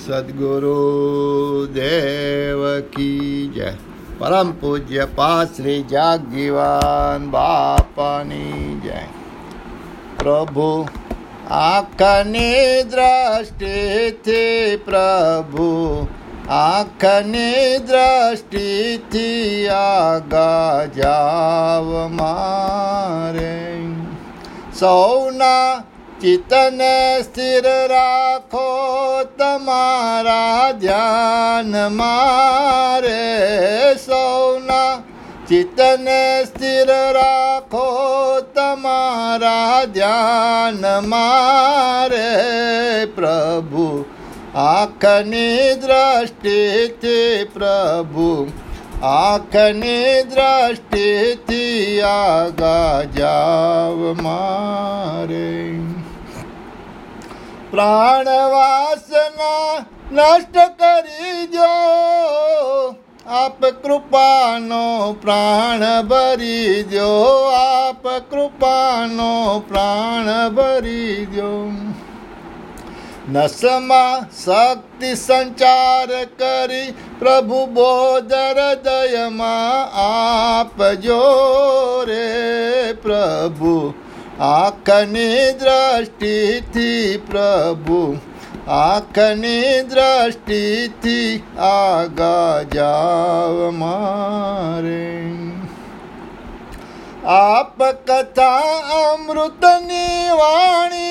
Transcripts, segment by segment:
सदगुरु देव की जय। परम पूज्य पाश्री जागीवान बापानी जय। प्रभु, आखने दृष्टि थी प्रभु, आखने दृष्टि थी आगा जाव मारे। सौना ચિત્તને સ્થિર રાખો તમારા ધ્યાન મારે સૌના ચિત્તને સ્થિર રાખો તમારા ધ્યાન મારે પ્રભુ આંખની દ્રષ્ટિથી પ્રભુ આંખની દ્રષ્ટિથી આગા જાવ મારે प्राण वासना नष्ट करी जो आप कृपानो प्राण भरी जो आप कृपानो प्राण भरी जो नसमा शक्ति संचार करी प्रभु बोध हृदय आप जो रे प्रभु। आकने दृष्टि थी प्रभु, आखनी दृष्टि थी आगा जाव मारे। आप कथा अमृत निवाणी,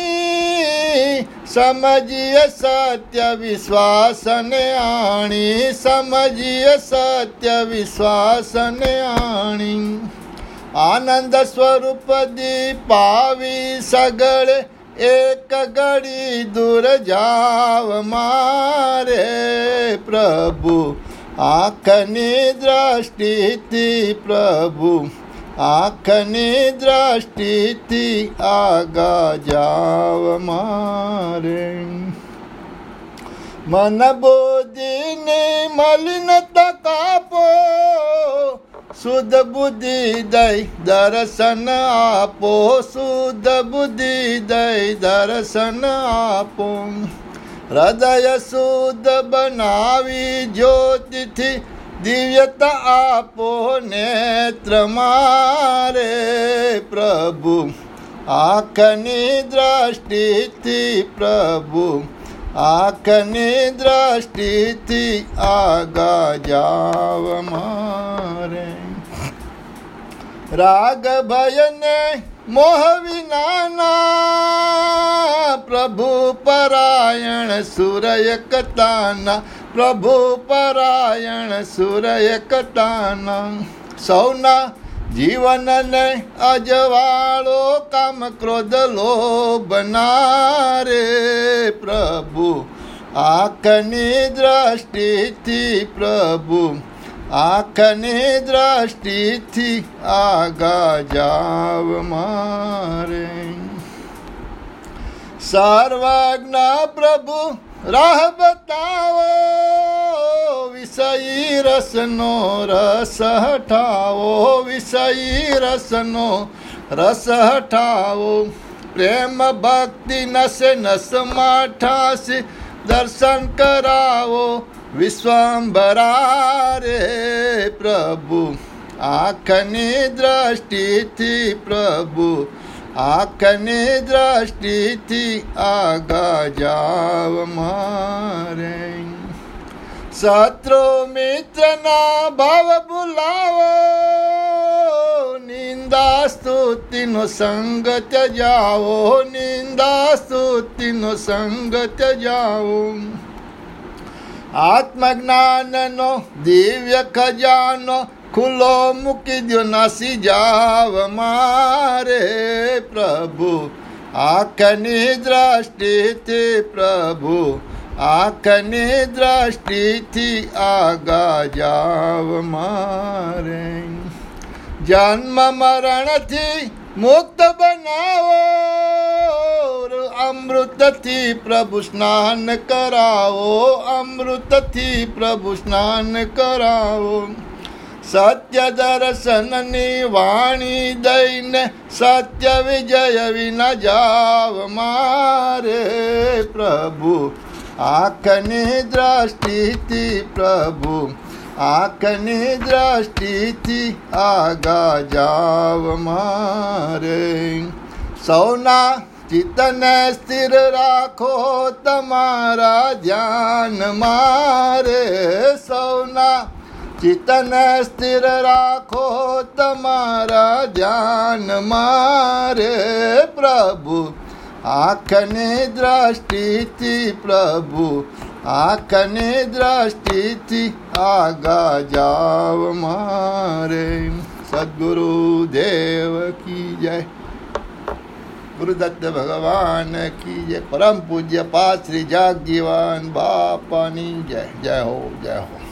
समझिए सत्य विश्वास ने आणी, समझिए सत्य विश्वास ने आणी। आनंद स्वरूप दीपावी सगड़ एक घड़ी दूर जाव मारे प्रभु। आखनी दृष्टि थी प्रभु। आखनी दृष्टि थी आगा जाव मारे। मन बोधिनी मलिनता का पो सुध बुद्धि दय दर्शन आपो। सुध बुद्धि दई दर्शन आपो। हृदय शुद्ध बनावी ज्योति थी दिव्यता आपो, नेत्र मारे प्रभु। आखनी दृष्टि थी प्रभु, आखनी दृष्टि थी आगा जाव मारे। राग भयन मोह विनाना, प्रभु परायण सूरय कताना, प्रभु परायण सूरय कताना। सौना, जीवन ने अजवाड़ो काम क्रोध लोभ रे प्रभु आखनी दृष्टि थी प्रभु। आँख ने दृष्टि थी, आगा जाव मारे। सर्वज्ञ प्रभु, राह बताओ, विषयी रसनो रस हटाओ, विषयी रसनो रस हटाओ। प्रेम भक्ति नस नस माठा दर्शन कराओ। विश्वम्बरारे प्रभु, आखने दृष्टि थी प्रभु, आखनी दृष्टि थी आगा जाव मारे। शत्रु मित्र ना भव बुलाव, निंदा स्तुति नो संग जाओ निंदा स्तुति नो संग जाओ આત્મજ્ઞાનનો દિવ્ય ખજાનો ખુલ્લો મૂકી દો નાસી જાવ મારે પ્રભુ આંખની દ્રષ્ટિથી પ્રભુ આંખની દ્રષ્ટિથી આગા જાવ મારે જન્મ મરણથી મુક્ત બનાવો थी प्रभु स्नान कराओ अमृत थी प्रभु स्नान कराओ। सत्य दर्शन वाणी दैन, सत्य विजय विन जाव मारे प्रभु। आखनी दृष्टि थी प्रभु आखनी दृष्टि थी, आगा जाव मारे। सोना ચિત્તને સ્થિર રાખો તમારા ધ્યાન મારે સૌના ચિત્તને સ્થિર રાખો તમારા ધ્યાન મારે પ્રભુ આંખની દ્રષ્ટિથી પ્રભુ આંખની દ્રષ્ટિથી આગા જાવ મારે સદગુરુ દેવ કી જય गुरुदत्त भगवान की जय। परम पूज्य पा श्री जाग बापानी जय जय हो जय हो।